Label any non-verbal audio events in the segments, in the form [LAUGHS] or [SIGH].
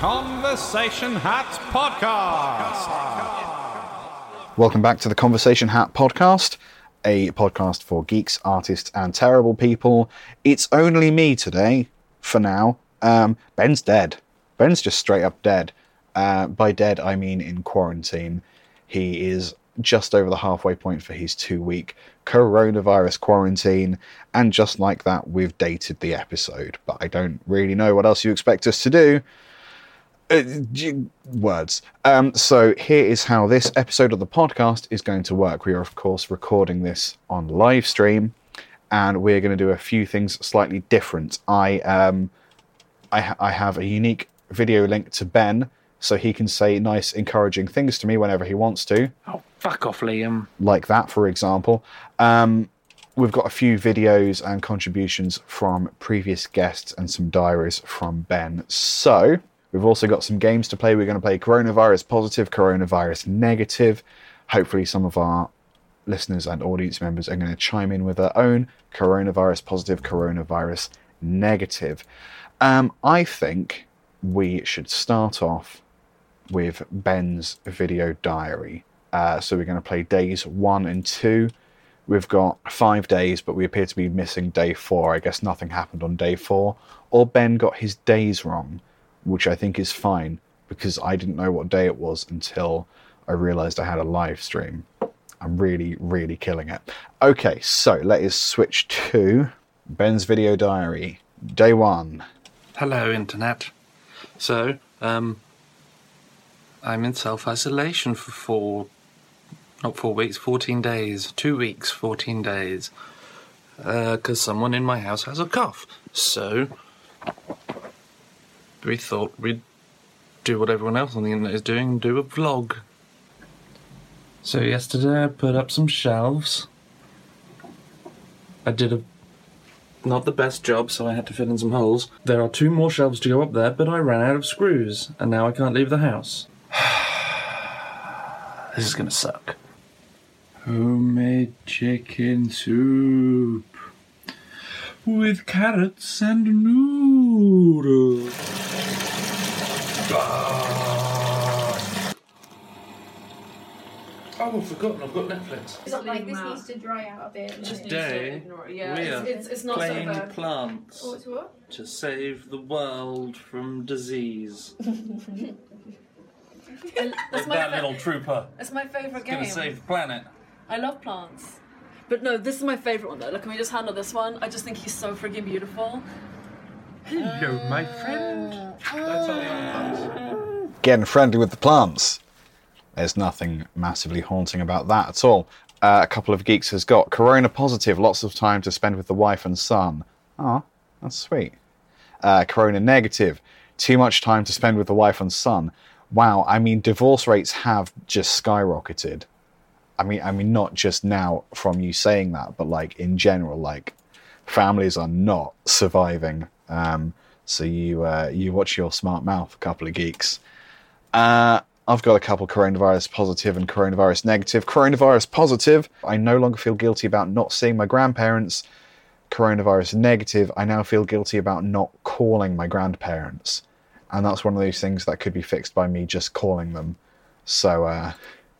Conversation Hat Podcast. Welcome back to the Conversation Hat podcast, a podcast for geeks, artists, and terrible people. It's only me today, for now. Um, Ben's dead. Ben's just straight up dead. Uh, by dead, I mean in quarantine. He is just over the halfway point for his two week coronavirus quarantine, and just like that, we've dated the episode. But I don't really know what else you expect us to do. Uh, words. Um, so here is how this episode of the podcast is going to work. We are, of course, recording this on live stream, and we're going to do a few things slightly different. I um, I, ha- I have a unique video link to Ben, so he can say nice, encouraging things to me whenever he wants to Oh, fuck off, Liam. like that, for example. Um, we've got a few videos and contributions from previous guests and some diaries from Ben. So we've also got some games to play. We're going to play coronavirus positive, coronavirus negative. Hopefully, some of our listeners and audience members are going to chime in with their own coronavirus positive, coronavirus negative. Um, I think we should start off with Ben's video diary. Uh, so we're going to play days one and two. We've got five days, but we appear to be missing day four. I guess nothing happened on day four. Or Ben got his days wrong, which I think is fine because I didn't know what day it was until I realized I had a live stream. I'm really, really killing it. Okay, so let us switch to Ben's video diary. Day one. Hello, Internet. So, um, I'm in self isolation for four, not four weeks, 14 days. Two weeks, 14 days. Because someone in my house has a cough. So, we thought we'd do what everyone else on the internet is doing do a vlog. So, yesterday I put up some shelves. I did a not the best job, so I had to fill in some holes. There are two more shelves to go up there, but I ran out of screws, and now I can't leave the house. [SIGHS] this is gonna suck. Homemade chicken soup with carrots and noodles. Oh, I've forgotten. I've got Netflix. It's like this needs to dry out a bit. Just like- Today. Yeah, we it's, are it's, it's not sort playing of a, plants Oh, what? to save the world from disease. I- [LAUGHS] that's my that fa- little trooper. That's my favorite game. Gonna game. save the planet. I love plants. But no, this is my favorite one though. Like, can we just handle this one? I just think he's so freaking beautiful. Hello, my friend. That's getting friendly with the plants. There's nothing massively haunting about that at all. Uh, a couple of geeks has got corona positive, lots of time to spend with the wife and son. Ah, that's sweet. Uh, corona negative, too much time to spend with the wife and son. Wow, I mean, divorce rates have just skyrocketed. I mean, I mean, not just now from you saying that, but like in general, like families are not surviving. Um, so you uh, you watch your smart mouth, a couple of geeks. Uh, I've got a couple coronavirus positive and coronavirus negative. Coronavirus positive, I no longer feel guilty about not seeing my grandparents. Coronavirus negative, I now feel guilty about not calling my grandparents. And that's one of those things that could be fixed by me just calling them. So uh,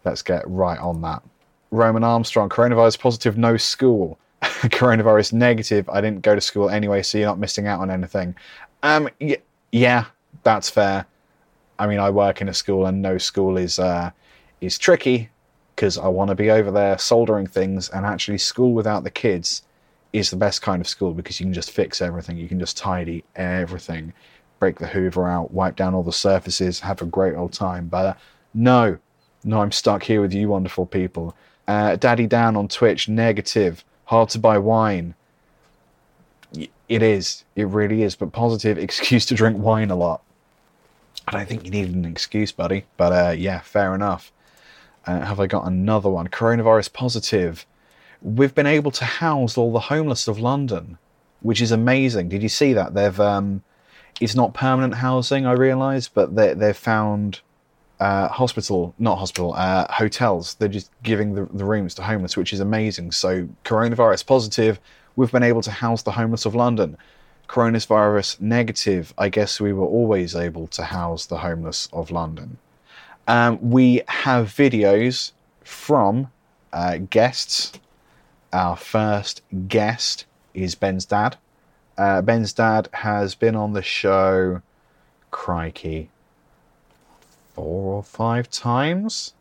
let's get right on that. Roman Armstrong, coronavirus positive, no school. [LAUGHS] coronavirus negative, I didn't go to school anyway, so you're not missing out on anything. Um, y- yeah, that's fair. I mean, I work in a school, and no school is uh, is tricky because I want to be over there soldering things, and actually, school without the kids is the best kind of school because you can just fix everything. You can just tidy everything, break the Hoover out, wipe down all the surfaces, have a great old time. But uh, no, no, I'm stuck here with you, wonderful people. Uh, Daddy Dan on Twitch, negative, hard to buy wine. It is, it really is, but positive, [LAUGHS] excuse to drink wine a lot. I don't think you needed an excuse, buddy. But uh, yeah, fair enough. Uh, have I got another one? Coronavirus positive. We've been able to house all the homeless of London, which is amazing. Did you see that? They've um, it's not permanent housing, I realise, but they they've found uh, hospital, not hospital, uh, hotels. They're just giving the, the rooms to homeless, which is amazing. So coronavirus positive. We've been able to house the homeless of London. coronavirus negative. I guess we were always able to house the homeless of London. Um, we have videos from uh, guests. Our first guest is Ben's dad. Uh, Ben's dad has been on the show, crikey, four or five times.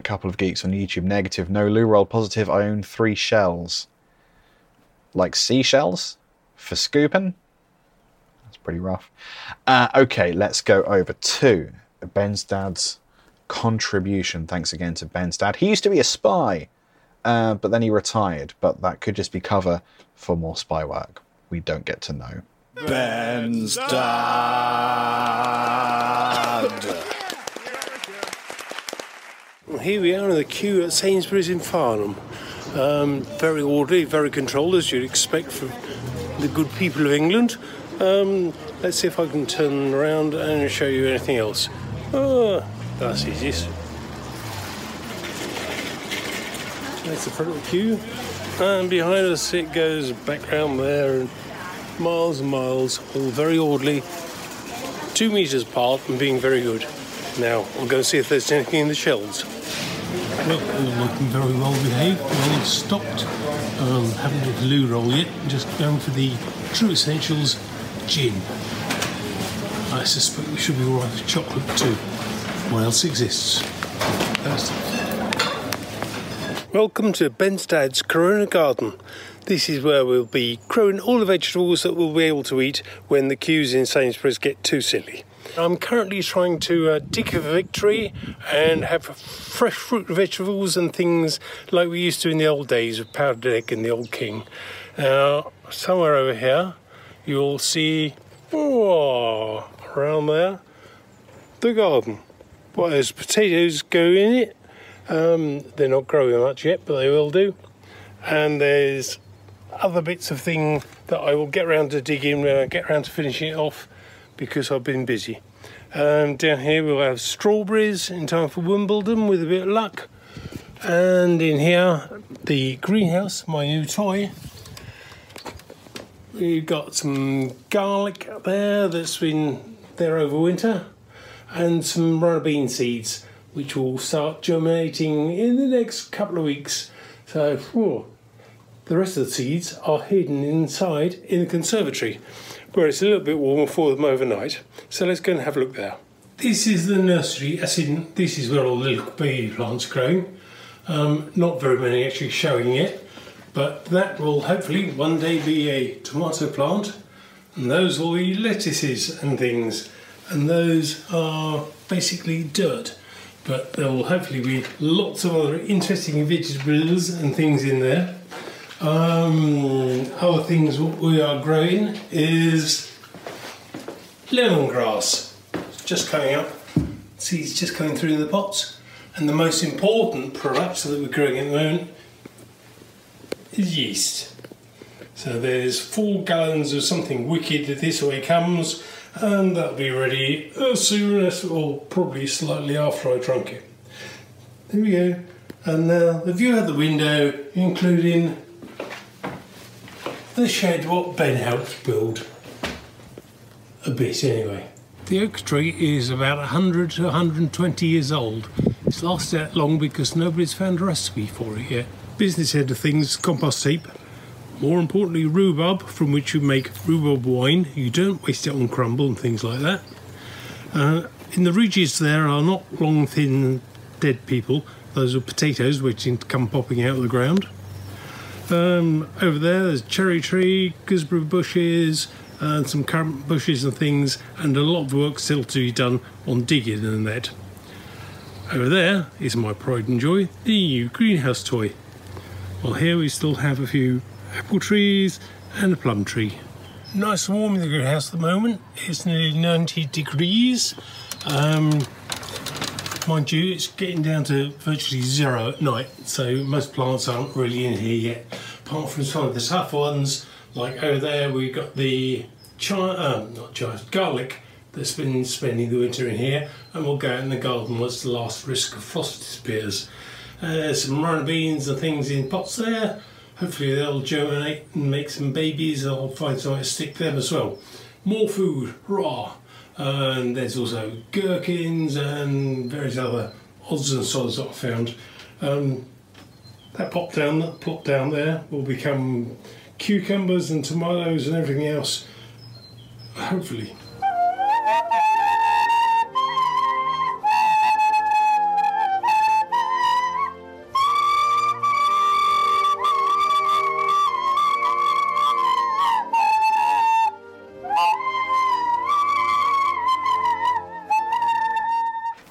A couple of geeks on YouTube negative. No loo roll positive. I own three shells. Like seashells for scooping. That's pretty rough. Uh, okay, let's go over to Ben's dad's contribution. Thanks again to Ben's dad. He used to be a spy, uh, but then he retired. But that could just be cover for more spy work. We don't get to know. Ben's dad. Here we are in the queue at Sainsbury's in Farnham. Um, very orderly, very controlled, as you'd expect from the good people of England. Um, let's see if I can turn around and show you anything else. Oh, that's easiest. That's the front of the queue. And behind us it goes back round there and miles and miles, all very orderly, two metres apart and being very good. Now, I'll go see if there's anything in the shelves. Well, all looking very well behaved, well stocked. Um, haven't got the loo roll yet, just going for the true essentials gin. I suspect we should be alright with chocolate too. What else exists? That's Welcome to Ben's Dad's Corona Garden. This is where we'll be growing all the vegetables that we'll be able to eat when the queues in Sainsbury's get too silly. I'm currently trying to uh, dig for victory and have fresh fruit, vegetables, and things like we used to in the old days with powdered egg and the old king. Now, somewhere over here, you'll see, oh, around there, the garden. Well, there's potatoes go in it. Um, they're not growing much yet, but they will do. And there's other bits of thing that I will get round to digging I get round to finishing it off because I've been busy. Um, down here we'll have strawberries in time for Wimbledon with a bit of luck. And in here, the greenhouse, my new toy. We've got some garlic there that's been there over winter, and some runner bean seeds, which will start germinating in the next couple of weeks. So, whew, the rest of the seeds are hidden inside in the conservatory, where it's a little bit warmer for them overnight. So let's go and have a look there. This is the nursery, as in this is where all the little baby plants are growing. Um, not very many actually showing yet, but that will hopefully one day be a tomato plant, and those will be lettuces and things, and those are basically dirt. But there will hopefully be lots of other interesting vegetables and things in there. Um, other things we are growing is lemongrass. It's just coming up. Seeds just coming through the pots. And the most important product that we're growing at the moment is yeast. So there's four gallons of something wicked this way comes, and that'll be ready as soon as, or probably slightly after I drunk it. There we go. And now the view out the window, including the shed what Ben helped build. A bit anyway. The oak tree is about 100 to 120 years old. It's lasted that long because nobody's found a recipe for it yet. Business end of things, compost heap. More importantly, rhubarb, from which you make rhubarb wine. You don't waste it on crumble and things like that. Uh, in the ridges there are not long, thin, dead people. Those are potatoes which come popping out of the ground. Um, over there, there's cherry tree, gooseberry bushes, and some currant bushes and things, and a lot of work still to be done on digging and that. Over there is my pride and joy, the new greenhouse toy. Well, here we still have a few apple trees and a plum tree. Nice and warm in the greenhouse at the moment. It's nearly 90 degrees. Um, mind you, it's getting down to virtually zero at night, so most plants aren't really in here yet. Apart from some of the tough ones, like over there, we've got the chi- um, not chives, garlic that's been spending the winter in here, and we'll go out in the garden once the last risk of frost disappears. Uh, there's some runner beans and things in pots there, hopefully they'll germinate and make some babies. I'll find somewhere to stick them as well. More food, raw. And there's also gherkins and various other odds and sods that I found. Um, that pop down, that plot down there will become cucumbers and tomatoes and everything else. Hopefully.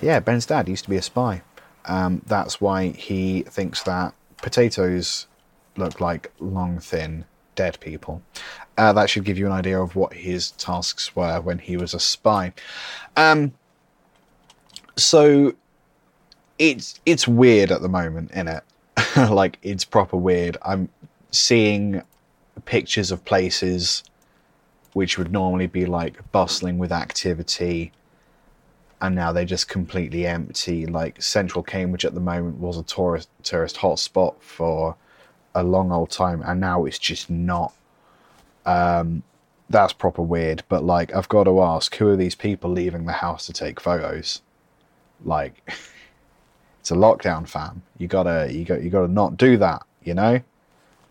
Yeah, Ben's dad used to be a spy. Um, that's why he thinks that potatoes look like long, thin, dead people. Uh, that should give you an idea of what his tasks were when he was a spy. Um, so it's it's weird at the moment, in it. [LAUGHS] like it's proper weird. I'm seeing pictures of places which would normally be like bustling with activity and now they're just completely empty. Like central Cambridge at the moment was a tourist tourist hotspot for a long old time, and now it's just not. Um, that's proper weird. But like, I've got to ask, who are these people leaving the house to take photos? Like, [LAUGHS] it's a lockdown, fam. You gotta, you got, you gotta not do that. You know,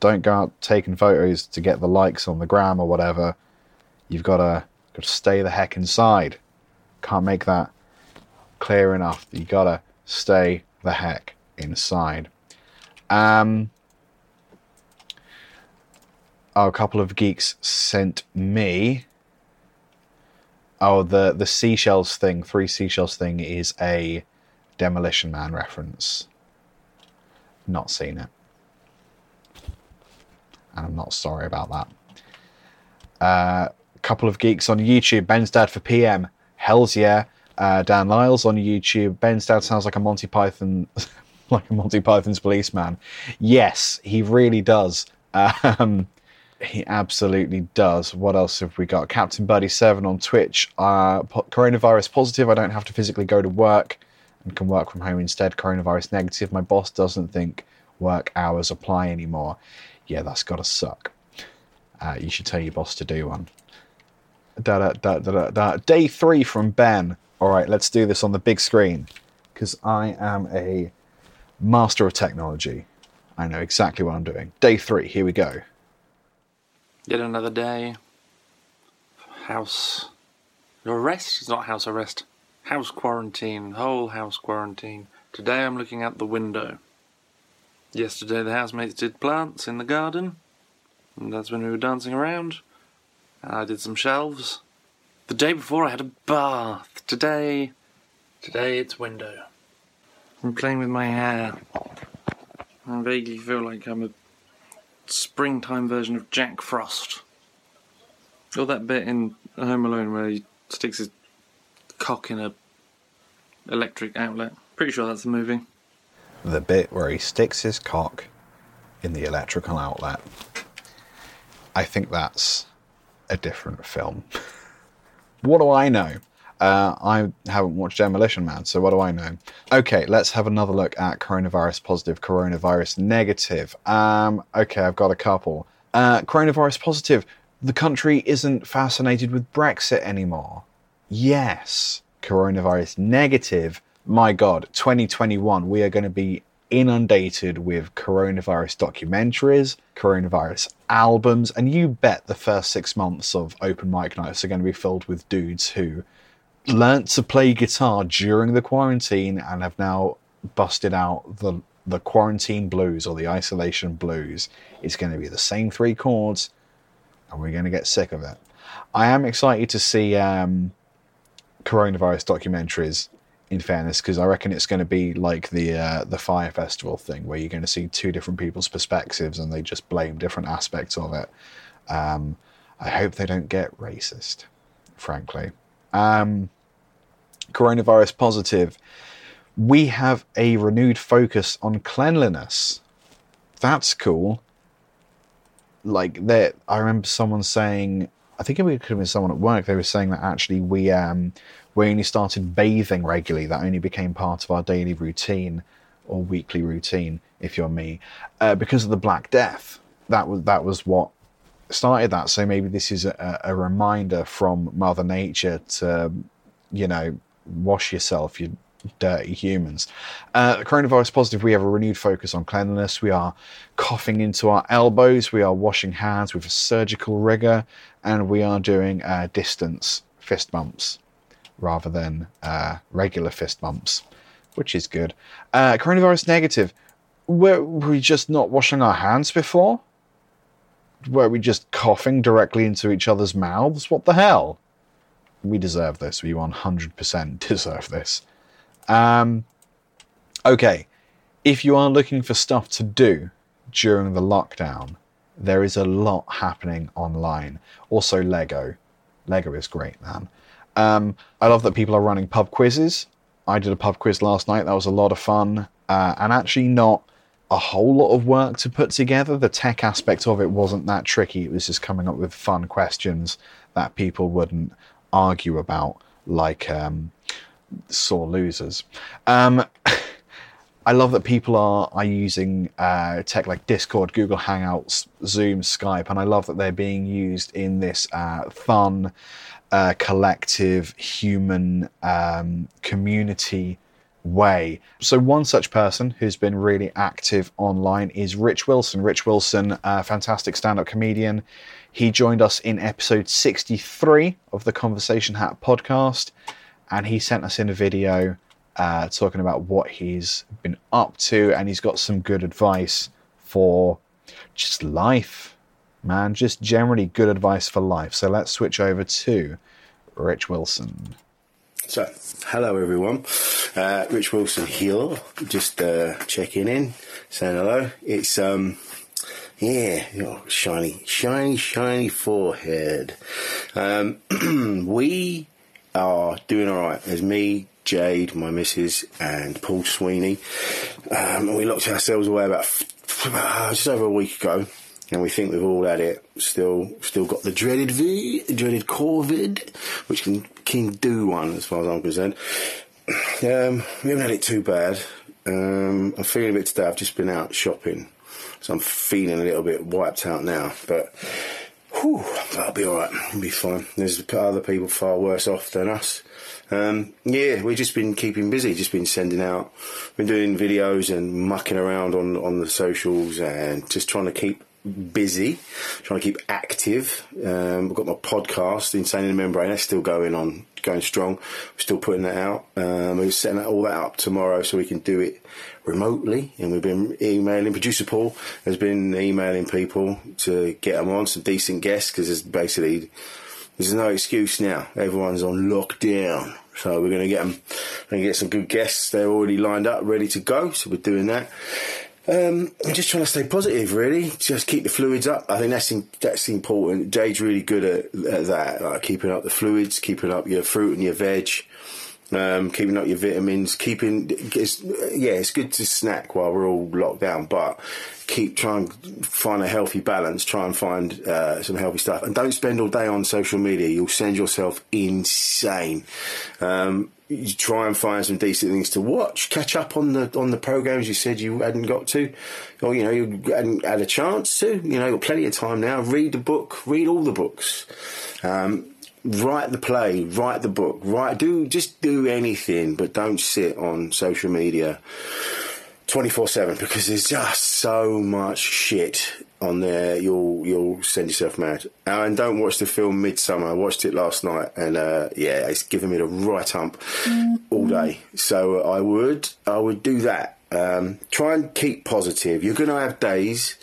don't go out taking photos to get the likes on the gram or whatever. You've gotta, gotta stay the heck inside. Can't make that clear enough. You gotta stay the heck inside. Um, oh, a couple of geeks sent me. Oh, the the seashells thing, three seashells thing, is a Demolition Man reference. Not seen it, and I'm not sorry about that. A uh, couple of geeks on YouTube. Ben's dad for PM. Hell's yeah. Uh, Dan Lyles on YouTube. Ben's dad sounds like a Monty Python, [LAUGHS] like a Monty Python's policeman. Yes, he really does. Um, he absolutely does. What else have we got? Captain Buddy Seven on Twitch. Uh, po- coronavirus positive. I don't have to physically go to work and can work from home instead. Coronavirus negative. My boss doesn't think work hours apply anymore. Yeah, that's gotta suck. Uh, you should tell your boss to do one. Da, da, da, da, da, da. Day three from Ben. All right, let's do this on the big screen because I am a master of technology. I know exactly what I'm doing. Day three, here we go. Yet another day. House arrest? It's not house arrest. House quarantine. Whole house quarantine. Today I'm looking out the window. Yesterday the housemates did plants in the garden. And that's when we were dancing around. I did some shelves. The day before I had a bath. Today, today it's window. I'm playing with my hair. I vaguely feel like I'm a springtime version of Jack Frost. Or that bit in Home Alone where he sticks his cock in a electric outlet. Pretty sure that's the movie. The bit where he sticks his cock in the electrical outlet. I think that's a different film. [LAUGHS] what do I know? Uh, I haven't watched Demolition Man, so what do I know? Okay, let's have another look at coronavirus positive, coronavirus negative. Um, okay, I've got a couple. Uh, coronavirus positive. The country isn't fascinated with Brexit anymore. Yes. Coronavirus negative. My God, 2021, we are going to be inundated with coronavirus documentaries, coronavirus albums, and you bet the first six months of open mic nights are going to be filled with dudes who learnt to play guitar during the quarantine and have now busted out the the quarantine blues or the isolation blues. It's going to be the same three chords, and we're going to get sick of it. I am excited to see um, coronavirus documentaries. In fairness, because I reckon it's going to be like the uh, the Fire Festival thing, where you're going to see two different people's perspectives and they just blame different aspects of it. Um, I hope they don't get racist, frankly. Um, coronavirus positive. We have a renewed focus on cleanliness. That's cool. Like that, I remember someone saying, I think it could have been someone at work. They were saying that actually we um, we only started bathing regularly. That only became part of our daily routine or weekly routine, if you're me, uh, because of the Black Death. that was that was what started that. So maybe this is a, a reminder from Mother Nature to, you know, wash yourself, you dirty humans. Uh, coronavirus positive, we have a renewed focus on cleanliness. We are coughing into our elbows. We are washing hands with a surgical rigor, and we are doing uh, distance fist bumps rather than uh, regular fist bumps, which is good. Uh, coronavirus negative. Were we just not washing our hands before? Were we just coughing directly into each other's mouths? What the hell? We deserve this. We 100% [LAUGHS] deserve this. Um, okay, if you are looking for stuff to do during the lockdown, there is a lot happening online. Also, Lego. Lego is great, man. Um, I love that people are running pub quizzes. I did a pub quiz last night. That was a lot of fun. Uh, and actually, not a whole lot of work to put together. The tech aspect of it wasn't that tricky. It was just coming up with fun questions that people wouldn't argue about, like um, sore losers. Um, [LAUGHS] I love that people are are using uh, tech like Discord, Google Hangouts, Zoom, Skype, and I love that they're being used in this uh, fun, uh, collective, human um, community way. So one such person who's been really active online is Rich Wilson. Rich Wilson, a fantastic stand-up comedian. He joined us in episode 63 of the Conversation Hat podcast and he sent us in a video uh, talking about what he's been up to, and he's got some good advice for just life, man. Just generally good advice for life. So let's switch over to Rich Wilson. So, hello everyone. Uh, Rich Wilson here, just uh, checking in, saying hello. It's um, yeah, oh, shiny, shiny, shiny forehead. Um, [CLEARS THROAT] we are doing all right. There's me, Jade, my missus, and Paul Sweeney. Um, and we locked ourselves away about uh, just over a week ago, and we think we've all had it. Still, still got the dreaded V, dreaded COVID, which can can do one as far as I'm concerned. Um, we haven't had it too bad. Um, I'm feeling a bit today. I've just been out shopping, so I'm feeling a little bit wiped out now, but. Whew, that'll be alright. we'll be fine. There's other people far worse off than us. Um, yeah, we've just been keeping busy, just been sending out, been doing videos and mucking around on, on the socials and just trying to keep busy, trying to keep active. Um, I've got my podcast, Insane in the Membrane, that's still going on, going strong. We're still putting that out. Um, we're setting all that up tomorrow so we can do it remotely. And we've been emailing, producer Paul has been emailing people to get them on, some decent guests, because there's basically, there's no excuse now. Everyone's on lockdown. So we're going to get them, going to get some good guests. They're already lined up, ready to go. So we're doing that. Um, I'm just trying to stay positive, really. Just keep the fluids up. I think that's in, that's important. Jade's really good at, at that, like keeping up the fluids, keeping up your fruit and your veg, um, keeping up your vitamins, keeping. It's, yeah, it's good to snack while we're all locked down, but keep trying find a healthy balance. Try and find uh, some healthy stuff, and don't spend all day on social media. You'll send yourself insane. Um, you try and find some decent things to watch. Catch up on the on the programs you said you hadn't got to, or you know you hadn't had a chance to. You know, you've got plenty of time now. Read the book. Read all the books. Um, write the play. Write the book. Write. Do just do anything, but don't sit on social media. 24 7 because there's just so much shit on there you'll you'll send yourself mad and don't watch the film Midsommar i watched it last night and uh, yeah it's giving me the right hump mm-hmm. all day so i would i would do that um, try and keep positive you're going to have days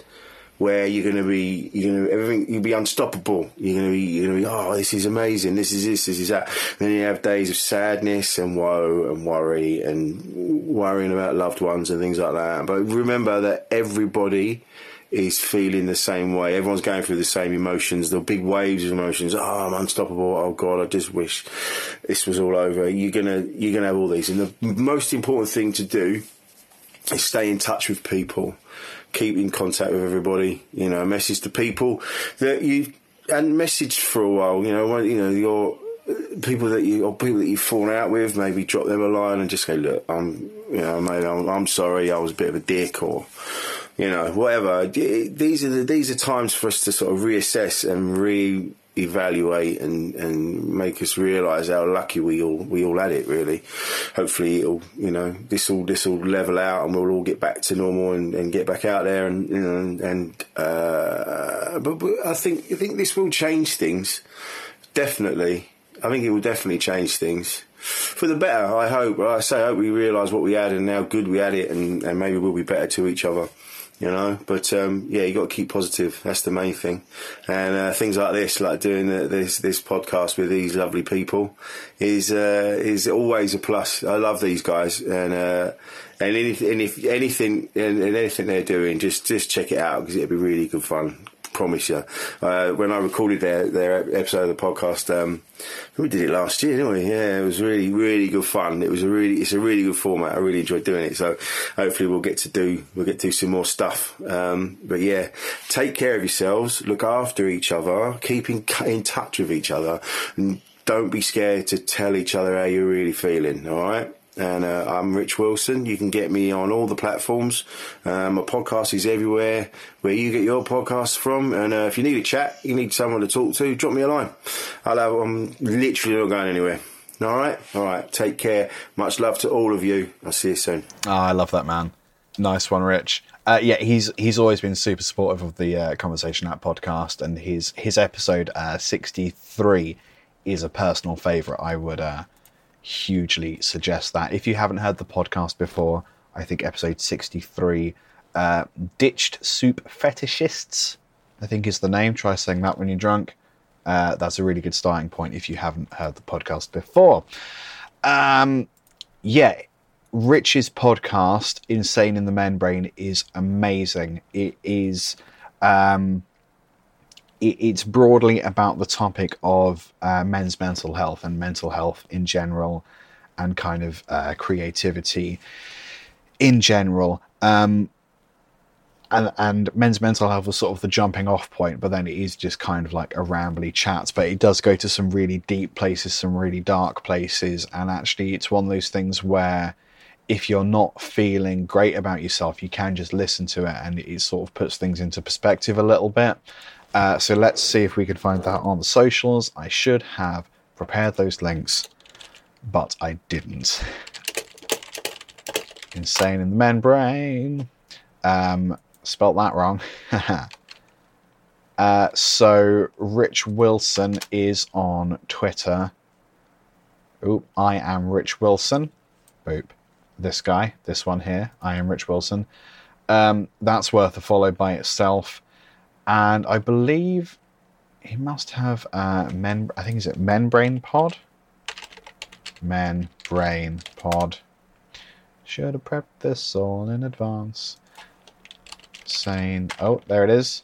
where you're going to be, you're going to everything, you'll be unstoppable. You're going to be, you're going to be, oh, this is amazing. This is this, this is that. And then you have days of sadness and woe and worry and worrying about loved ones and things like that. But remember that everybody is feeling the same way. Everyone's going through the same emotions, the big waves of emotions. Oh, I'm unstoppable. Oh God, I just wish this was all over. You're gonna, you're gonna have all these. And the most important thing to do is stay in touch with people keep in contact with everybody. You know, message to people that you and message for a while. You know, you know your people that you or people that you've fallen out with. Maybe drop them a line and just go, look, I'm you know, maybe I'm, I'm sorry, I was a bit of a dick, or you know, whatever. These are the, these are times for us to sort of reassess and re-evaluate and, and make us realise how lucky we all we all had it. Really, hopefully it'll you know this will this will level out and we'll all get back to normal and, and get back out there and you know and, and uh, but, but I think I think this will change things definitely. I think it will definitely change things for the better. I hope. I say, I hope we realise what we had and how good we had it, and, and maybe we'll be better to each other. You know, but um, yeah, you got to keep positive. That's the main thing. And uh, things like this, like doing the, this this podcast with these lovely people, is uh, is always a plus. I love these guys, and uh, and anything, and if anything, and, and anything they're doing, just just check it out because it'll be really good fun promise you. Uh, when I recorded their their episode of the podcast, um, we did it last year, didn't we? Yeah, it was really really good fun. It was a really it's a really good format. I really enjoyed doing it. So hopefully we'll get to do we'll get to do some more stuff. Um, but yeah, take care of yourselves. Look after each other. Keep in, in touch with each other. And don't be scared to tell each other how you're really feeling. All right. And uh, I'm Rich Wilson. You can get me on all the platforms. Um, my podcast is everywhere where you get your podcasts from. And uh, if you need a chat, you need someone to talk to, drop me a line. Have, I'm literally not going anywhere. All right? All right. Take care. Much love to all of you. I'll see you soon. Oh, I love that man. Nice one, Rich. Uh, yeah, he's he's always been super supportive of the uh, Conversation Hat podcast, and his his episode uh, sixty three is a personal favourite. I would hugely suggest that. If you haven't heard the podcast before, I think episode 63, uh, Ditched Soup Fetishists, I think is the name. Try saying that when you're drunk. Uh, that's a really good starting point if you haven't heard the podcast before. Um, yeah, Rich's podcast, Insane in the Membrane, is amazing. It is. Um, it's broadly about the topic of uh, men's mental health and mental health in general, and kind of uh, creativity in general. Um, and and men's mental health was sort of the jumping off point, but then it is just kind of like a rambly chat. But it does go to some really deep places, some really dark places, and actually, it's one of those things where if you're not feeling great about yourself, you can just listen to it, and it sort of puts things into perspective a little bit. Uh, so let's see if we can find that on the socials. I should have prepared those links, but I didn't. Insane in the membrane. Um, spelt that wrong. [LAUGHS] uh, so Rich Wilson is on Twitter. Oop, I am Rich Wilson. Boop. This guy, this one here, I am Rich Wilson. Um, that's worth a follow by itself. And I believe he must have uh, men. I think is it Membrane Pod. Membrane Pod. Should have prepped this all in advance. Saying, oh, there it is.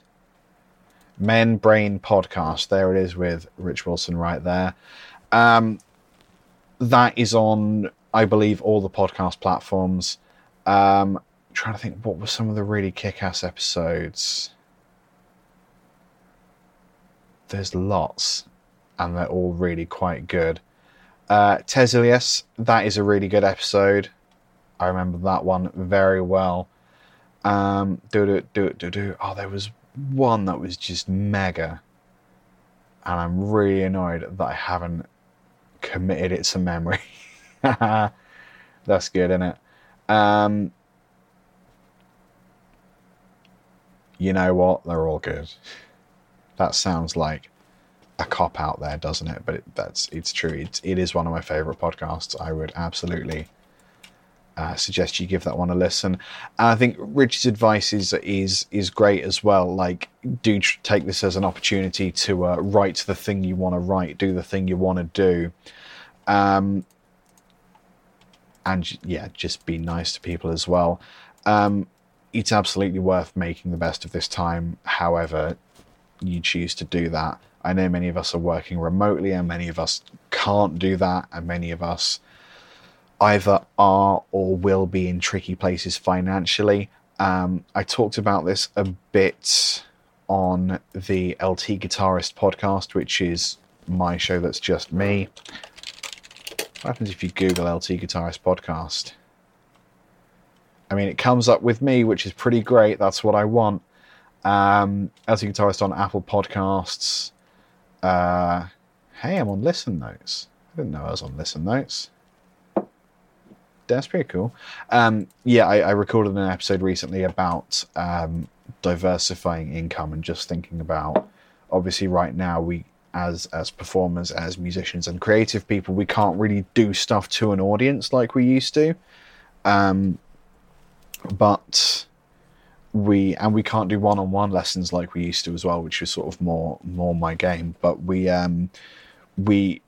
Membrane Podcast. There it is with Rich Wilson right there. Um, that is on, I believe, all the podcast platforms. Um, trying to think, what were some of the really kick-ass episodes? There's lots, and they're all really quite good. Uh, Tesilius, that is a really good episode. I remember that one very well. Um, do do do do do. Oh, there was one that was just mega, and I'm really annoyed that I haven't committed it to memory. [LAUGHS] That's good, isn't it? Um, you know what? They're all good. That sounds like a cop out there, doesn't it? But it, that's it's true. It's, it is one of my favorite podcasts. I would absolutely uh, suggest you give that one a listen. And I think Rich's advice is is is great as well. Like, do tr- take this as an opportunity to uh, write the thing you want to write, do the thing you want to do, um, and yeah, just be nice to people as well. Um, it's absolutely worth making the best of this time. However, you choose to do that. I know many of us are working remotely, and many of us can't do that, and many of us either are or will be in tricky places financially. Um, I talked about this a bit on the LT Guitarist podcast, which is my show that's just me. What happens if you Google LT Guitarist podcast? I mean, it comes up with me, which is pretty great. That's what I want. Um, as a guitarist on Apple Podcasts. Uh, hey, I'm on Listen Notes. I didn't know I was on Listen Notes. That's pretty cool. Um, yeah, I, I recorded an episode recently about um, diversifying income and just thinking about. Obviously, right now we, as as performers, as musicians and creative people, we can't really do stuff to an audience like we used to. Um, but we and we can't do one-on-one lessons like we used to as well, which was sort of more more my game. But we um, we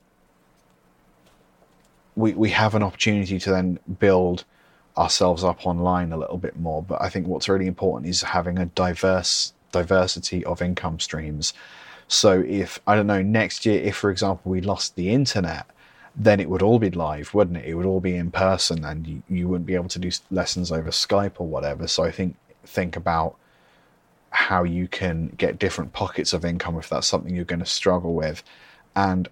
we we have an opportunity to then build ourselves up online a little bit more. But I think what's really important is having a diverse diversity of income streams. So if I don't know next year, if for example we lost the internet, then it would all be live, wouldn't it? It would all be in person, and you, you wouldn't be able to do lessons over Skype or whatever. So I think think about how you can get different pockets of income if that's something you're going to struggle with. And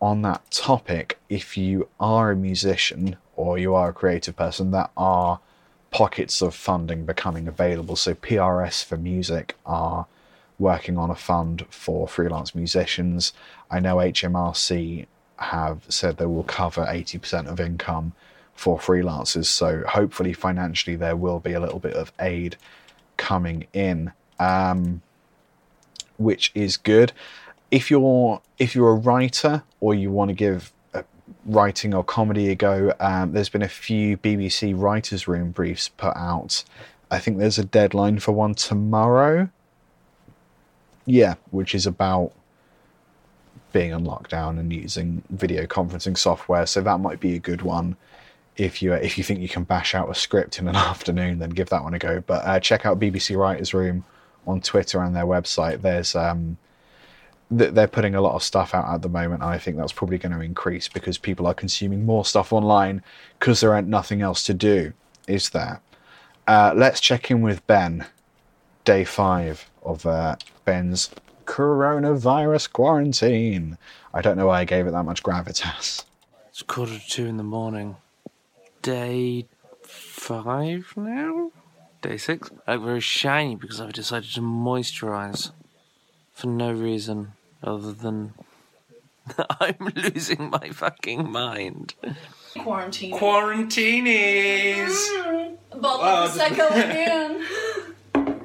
on that topic, if you are a musician or you are a creative person, there are pockets of funding becoming available. So PRS for Music are working on a fund for freelance musicians. I know HMRC have said they will cover 80% of income for freelancers. So hopefully, financially, there will be a little bit of aid coming in, um, which is good. If you're if you're a writer or you want to give uh, writing or comedy a go, um, there's been a few BBC Writers' Room briefs put out. I think there's a deadline for one tomorrow. Yeah, which is about being on lockdown and using video conferencing software. So that might be a good one. If you if you think you can bash out a script in an [LAUGHS] afternoon, then give that one a go. But uh, check out BBC Writers Room on Twitter and their website. There's um, th- they're putting a lot of stuff out at the moment. And I think that's probably going to increase because people are consuming more stuff online because there ain't nothing else to do. Is there? Uh, let's check in with Ben. Day five of uh, Ben's coronavirus quarantine. I don't know why I gave it that much gravitas. It's quarter to two in the morning. Day five now? Day six? I look very shiny because I've decided to moisturize. For no reason other than [LAUGHS] I'm losing my fucking mind. Quarantine. Quarantinis! Mm-hmm. Bottle ah, of Prosecco [LAUGHS] again.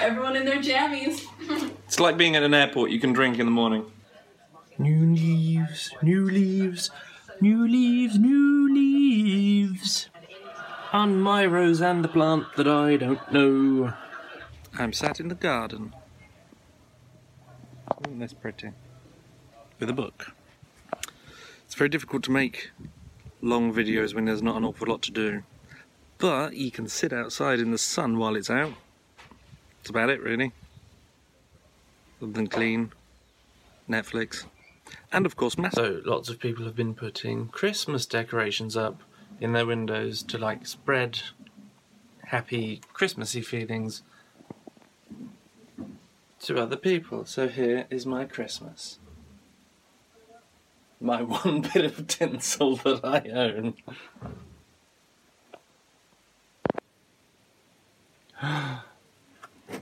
Everyone in their jammies. [LAUGHS] It's like being at an airport you can drink in the morning. New leaves, new leaves, new leaves, new leaves. On my rose and the plant that I don't know. I'm sat in the garden. Isn't this pretty? With a book. It's very difficult to make long videos when there's not an awful lot to do. But you can sit outside in the sun while it's out. That's about it, really. Something clean, Netflix, and of course, mass. So lots of people have been putting Christmas decorations up in their windows to like spread happy Christmassy feelings to other people. So here is my Christmas. My [LAUGHS] one bit of tinsel that I own. [GASPS]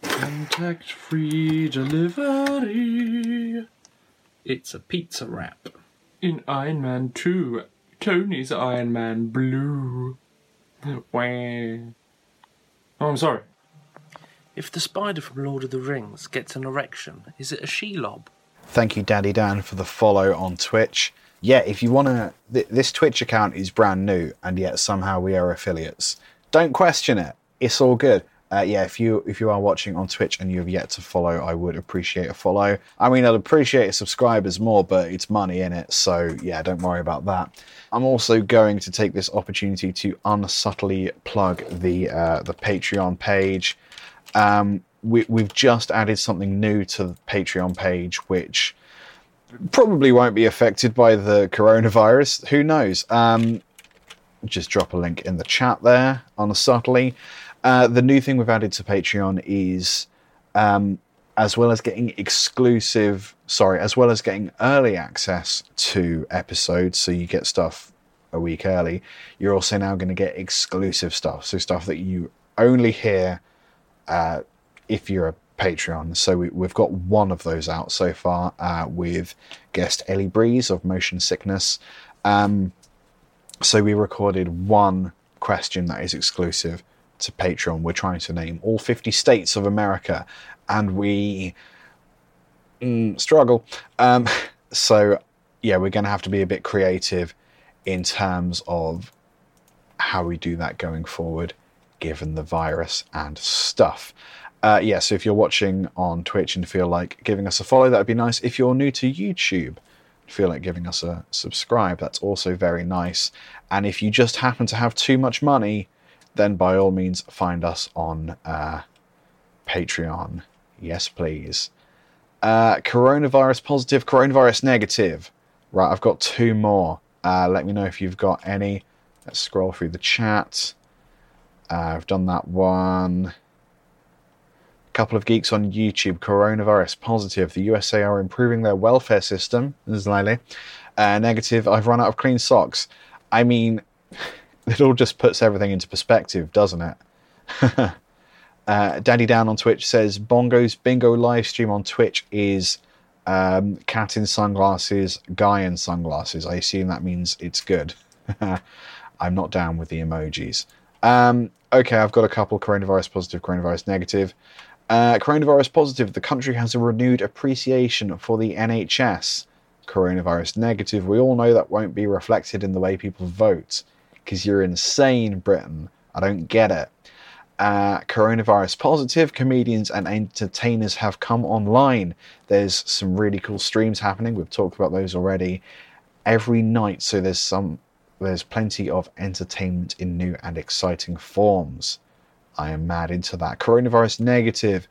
Contact free delivery. It's a pizza wrap. In Iron Man 2, Tony's Iron Man Blue. Wah. Oh, I'm sorry. If the spider from Lord of the Rings gets an erection, is it a she-lob? Thank you, Daddy Dan, for the follow on Twitch. Yeah, if you want to, th- this Twitch account is brand new, and yet somehow we are affiliates. Don't question it. It's all good. Uh, yeah, if you if you are watching on Twitch and you have yet to follow, I would appreciate a follow. I mean, I'd appreciate subscribers more, but it's money in it, so yeah, don't worry about that. I'm also going to take this opportunity to unsubtly plug the uh, the Patreon page. Um, we, we've just added something new to the Patreon page, which probably won't be affected by the coronavirus. Who knows? Um, just drop a link in the chat there unsubtly. Uh, the new thing we've added to Patreon is, um, as well as getting exclusive, sorry, as well as getting early access to episodes, so you get stuff a week early, you're also now going to get exclusive stuff. So stuff that you only hear uh, if you're a Patreon. So we, we've got one of those out so far uh, with guest Ellie Breeze of Motion Sickness. Um, so we recorded one question that is exclusive to Patreon. We're trying to name all 50 states of America, and we mm, struggle. Um, [LAUGHS] so yeah, we're going to have to be a bit creative in terms of how we do that going forward, given the virus and stuff. Uh, yeah, so if you're watching on Twitch and feel like giving us a follow, that would be nice. If you're new to YouTube, feel like giving us a subscribe, that's also very nice. And if you just happen to have too much money, then by all means find us on uh, Patreon. Yes, please. Uh, coronavirus positive, coronavirus negative. Right, I've got two more. Uh, let me know if you've got any. Let's scroll through the chat. Uh, I've done that one A couple of geeks on YouTube, coronavirus positive. The USA are improving their welfare system. Slightly. Uh, negative, I've run out of clean socks. I mean, [LAUGHS] it all just puts everything into perspective, doesn't it? [LAUGHS] uh, Daddy Down on Twitch says Bongo's bingo live stream on Twitch is um, cat in sunglasses, guy in sunglasses. I assume that means it's good. [LAUGHS] I'm not down with the emojis. Um, okay, I've got a couple coronavirus positive, coronavirus negative. Uh, coronavirus positive, the country has a renewed appreciation for the NHS. Coronavirus negative, we all know that won't be reflected in the way people vote. Because you're insane, Britain. I don't get it. Uh, coronavirus positive, comedians and entertainers have come online. There's some really cool streams happening. We've talked about those already. Every night, so there's some, there's plenty of entertainment in new and exciting forms. I am mad into that. Coronavirus negative.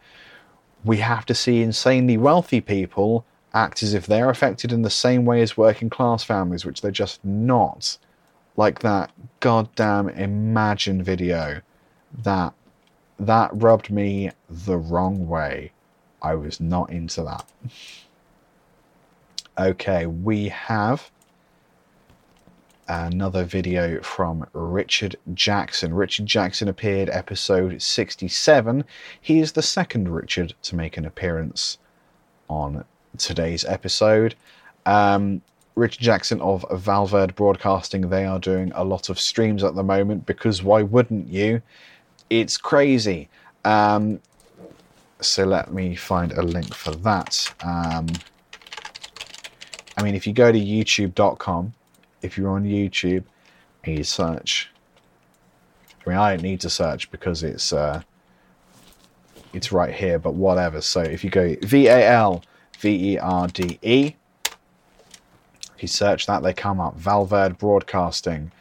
We have to see insanely wealthy people act as if they're affected in the same way as working class families, which they're just not. Like that goddamn Imagine video. That that rubbed me the wrong way. I was not into that. Okay, we have another video from Richard Jackson. Richard Jackson appeared episode 67. He is the second Richard to make an appearance on today's episode. Um, Richard Jackson of Val Verde Broadcasting, they are doing a lot of streams at the moment because why wouldn't you? It's crazy. Um, so let me find a link for that. Um, I mean, if you go to youtube.com if you're on YouTube and you search, I mean, I don't need to search because it's uh, it's right here, but whatever. So if you go V A L V E R D E, you search that, they come up. Val Verde Broadcasting,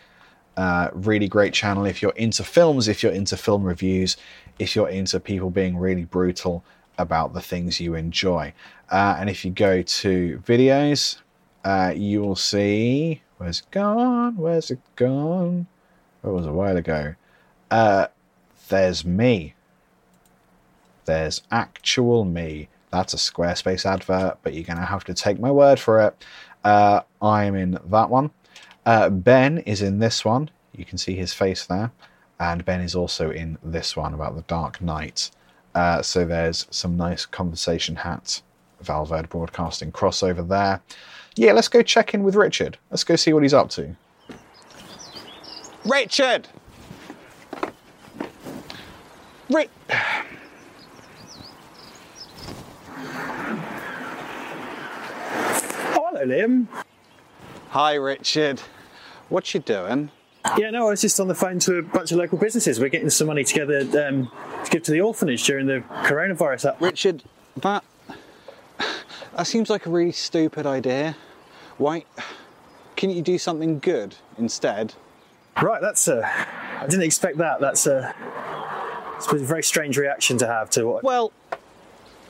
uh, really great channel. If you're into films, if you're into film reviews, if you're into people being really brutal about the things you enjoy, uh, and if you go to videos, uh, you will see Where's it gone? Where's it gone? That was a while ago. Uh, there's me. There's actual me. That's a Squarespace advert, but you're going to have to take my word for it. Uh, I'm in that one. Uh, ben is in this one. You can see his face there. And Ben is also in this one about the Dark Knight. Uh, so there's some nice conversation hats, Val Verde Broadcasting crossover there yeah, let's go check in with Richard. Let's go see what he's up to. Richard! Rick. Oh, hello, Liam. Hi, Richard. What you doing? Yeah, no, I was just on the phone to a bunch of local businesses. We're getting some money together um, to give to the orphanage during the coronavirus. Up. Richard, that that seems like a really stupid idea. Why? can't you do something good instead? Right, that's a. I didn't expect that. That's a. It's a very strange reaction to have to what. Well,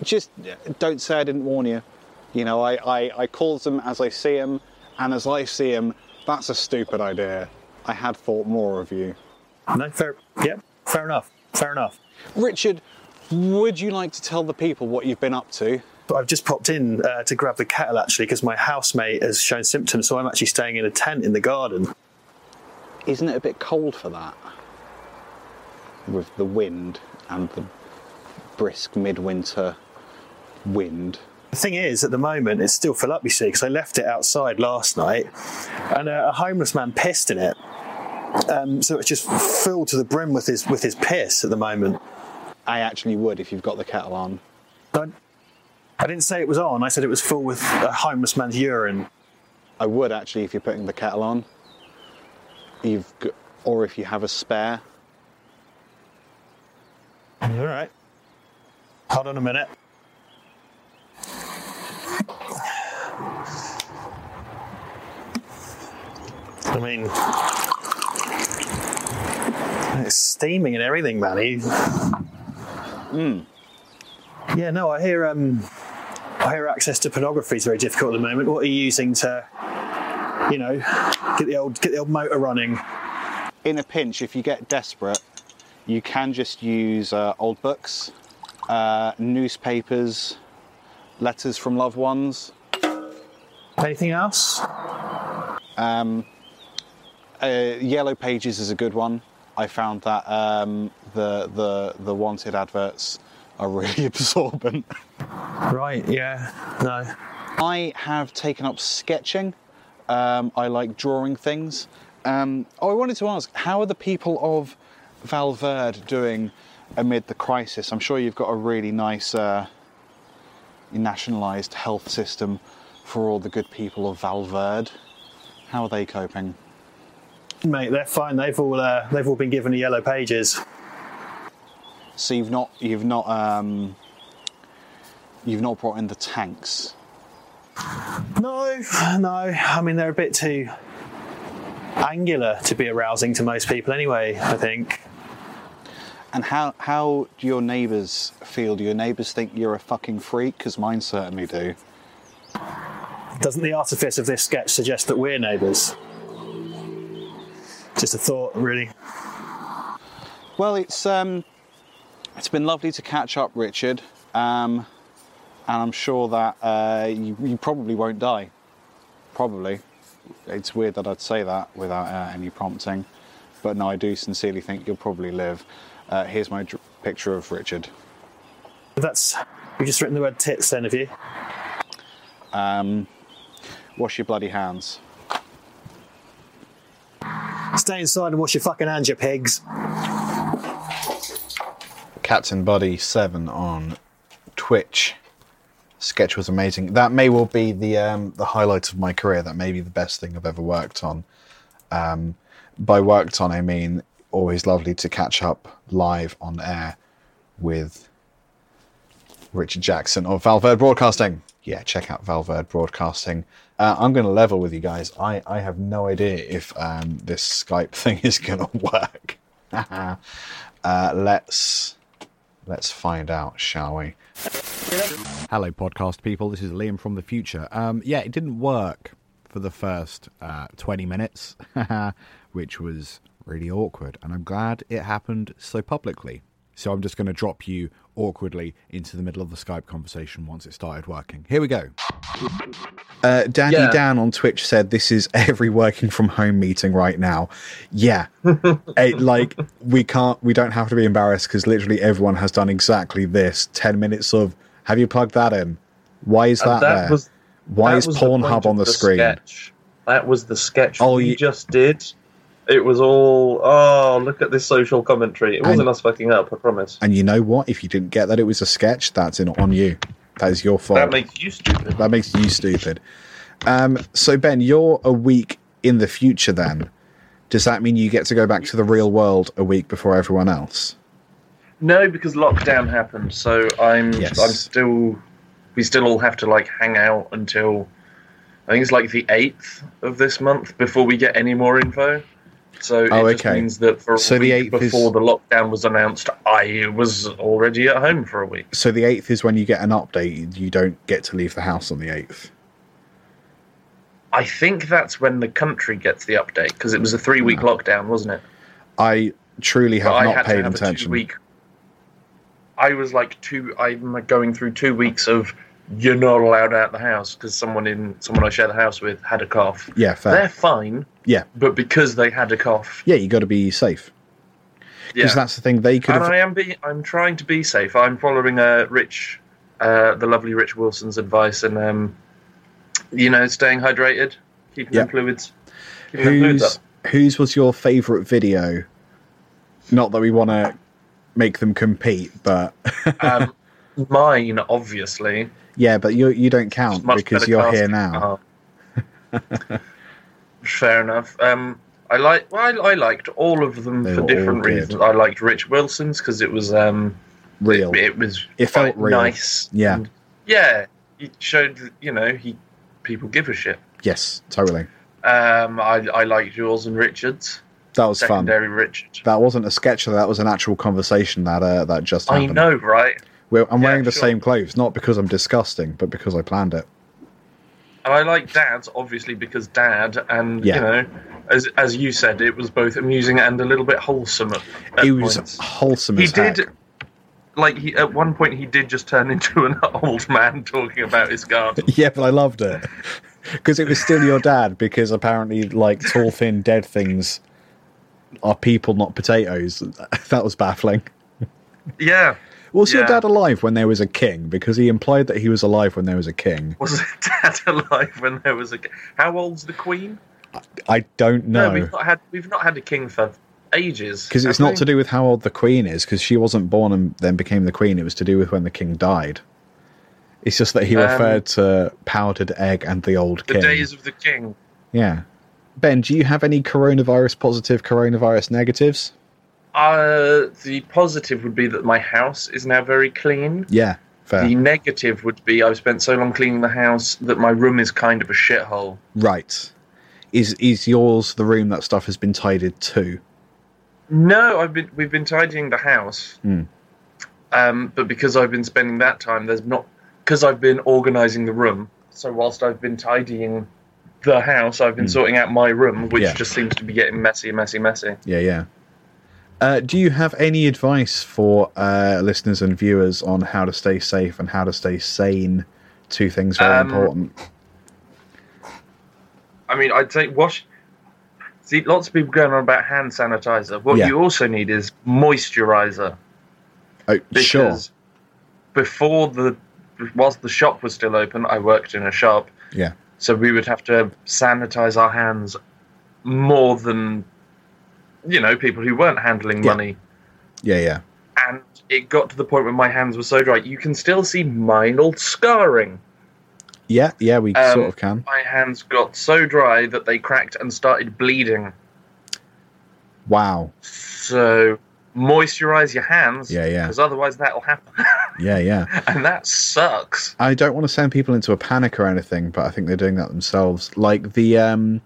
just don't say I didn't warn you. You know, I, I, I call them as I see them, and as I see them, that's a stupid idea. I had thought more of you. No, fair. Yeah, fair enough. Fair enough. Richard, would you like to tell the people what you've been up to? I've just popped in uh, to grab the kettle actually because my housemate has shown symptoms, so I'm actually staying in a tent in the garden. isn't it a bit cold for that? With the wind and the brisk midwinter wind. The thing is, at the moment, it's still full up, you see, because I left it outside last night and a, a homeless man pissed in it. Um, so it's just filled to the brim with his with his piss at the moment. I actually would if you've got the kettle on. I, I didn't say it was on. I said it was full with a homeless man's urine. I would actually if you're putting the kettle on. You've got, or if you have a spare. All right. Hold on a minute. I mean, it's steaming and everything, man. Hmm. Yeah, no, I hear um, I hear access to pornography is very difficult at the moment. What are you using to, you know, get the old get the old motor running? In a pinch, if you get desperate, you can just use uh, old books, uh, newspapers, letters from loved ones. Anything else? Um, uh, Yellow Pages is a good one. I found that um, the the the wanted adverts are really [LAUGHS] absorbent. Right. Yeah. No. I have taken up sketching. Um, I like drawing things. Um, oh, I wanted to ask, how are the people of Val Verde doing amid the crisis? I'm sure you've got a really nice uh, nationalised health system for all the good people of Val Verde. How are they coping? Mate, they're fine. They've all uh, they've all been given the yellow pages. So you've not you've not um, you've not brought in the tanks. No, no. I mean, they're a bit too angular to be arousing to most people, anyway. I think. And how how do your neighbours feel? Do your neighbours think you're a fucking freak? Because mine certainly do. Doesn't the artifice of this sketch suggest that we're neighbours? Just a thought, really. Well, it's um, it's been lovely to catch up, Richard, um, and I'm sure that uh, you, you probably won't die. Probably. It's weird that I'd say that without uh, any prompting, but no, I do sincerely think you'll probably live. Uh, here's my dr- picture of Richard. That's you just written the word tits, then, have you? Um, wash your bloody hands. Stay inside and wash your fucking hands, you pigs. Captain Buddy Seven on Twitch. Sketch was amazing. That may well be the um, the highlight of my career. That may be the best thing I've ever worked on. Um, by worked on, I mean always lovely to catch up live on air with Richard Jackson of Val Verde Broadcasting. Yeah, check out Val Verde Broadcasting. Uh, I'm going to level with you guys. I, I have no idea if um, this Skype [LAUGHS] thing is going to work. [LAUGHS] uh, let's let's find out, shall we? Hello, podcast people. This is Liam from the future. Um, yeah, it didn't work for the first uh, 20 minutes, [LAUGHS] which was really awkward, and I'm glad it happened so publicly. So I'm just going to drop you awkwardly into the middle of the Skype conversation once it started working. Here we go. Uh, Danny Yeah. Dan on Twitch said this is every working from home meeting right now. Yeah, [LAUGHS] Eh, like we can't, we don't have to be embarrassed because literally everyone has done exactly this. Ten minutes of have you plugged that in? Why is that, And that there? was- Why that is was the point Pornhub of on the, screen? Sketch. That was the sketch Oh, we you- just did. It was all, oh, look at this social commentary. It wasn't And- us fucking up, I promise. And you know what? If you didn't get that it was a sketch, that's in, on you. That is your fault. That makes you stupid. That makes you stupid. Um, so Ben, you're a week in the future. Then, does that mean you get to go back to the real world a week before everyone else? No, because lockdown happened, so I'm Yes. I'm still we still all have to like hang out until I think it's like the eighth of this month before we get any more info. So Oh, it just okay. means that for a So the week 8th is- before the lockdown was announced, I was already at home for a week. So the eighth is when you get an update. You don't get to leave the house on the eighth. I think that's when the country gets the update because it was a three week ah. lockdown, wasn't it? I truly have But not paid attention. Week. I was like two. I'm going through two weeks of you're not allowed out the house because someone in someone I share the house with had a cough. Yeah, fair. They're fine. Yeah, but because they had a cough. yeah, you got to be safe Yeah. because that's the thing. They could and have. I am I'm trying to be safe. I'm following uh, Rich, uh, the lovely Rich Wilson's advice, and um, you know, staying hydrated, keeping Yeah. them fluids, keeping them fluids whose was your favourite video? Not that we want to make them compete, but [LAUGHS] Um, mine, obviously, yeah, but you you don't count because you're here now. [LAUGHS] Fair enough. Um, I like. Well, I, I liked all of them They for different reasons. I liked Rich Wilson's because it was um, Real. It, it was It felt real. nice. Yeah. And, yeah. He showed you know he people give a shit. Yes, totally. Um, I I liked yours and Richards. That was fun. Secondary Richard. That wasn't a sketch. That was an actual conversation that uh, that just I know, right? Well, I'm Yeah, wearing the sure. same clothes, not because I'm disgusting, but because I planned it. And I like Dad's obviously because Dad and Yeah. you know, as as you said, it was both amusing and a little bit wholesome. At, at It was points. wholesome He did, heck. like he at one point he did just turn into an [LAUGHS] old man talking about his garden. [LAUGHS] Yeah, but I loved it [LAUGHS] because it was still your dad. Because apparently, like tall, thin, dead things are people, not potatoes. That was baffling. yeah, Was your dad alive when there was a king? Because he implied that he was alive when there was a king. was [LAUGHS] Dad alive when there was a? King? How old's the Queen? I don't know. we've not had we've not had a king for ages. Because it's not we? to do with how old the queen is, because she wasn't born and then became the queen. It was to do with when the king died. It's just that he Um, referred to powdered egg and the old the king. days of the king. Yeah. Ben, do you have any coronavirus positive, coronavirus negatives? Uh, the positive would be that my house is now very clean. Yeah, fair. The negative would be I've spent so long cleaning the house that my room is kind of a shithole. Right. Is is yours the room that stuff has been tidied to? No, I've been we've been tidying the house, Hmm. um, but because I've been spending that time, there's not because I've been organising the room. So whilst I've been tidying the house, I've been sorting out my room, which. Yeah. just seems to be getting messy, messy, messy. Yeah, yeah. Uh, do you have any advice for uh, listeners and viewers on how to stay safe and how to stay sane? Two things very Um, important. I mean, I'd say wash. See, lots of people going on about hand sanitizer. What Yeah. you also need is moisturizer. Oh, sure. because before the whilst the shop was still open, I worked in a shop, Yeah. so we would have to sanitize our hands more than you know people who weren't handling Yeah. money. Yeah, yeah. And it got to the point where my hands were so dry, you can still see minor scarring. Yeah, yeah, we Um, sort of can. My hands got so dry that they cracked and started bleeding. Wow. So moisturize your hands, Yeah, yeah. because otherwise that'll happen, [LAUGHS] Yeah, yeah. and that sucks. I don't want to send people into a panic or anything, but I think they're doing that themselves. Like the um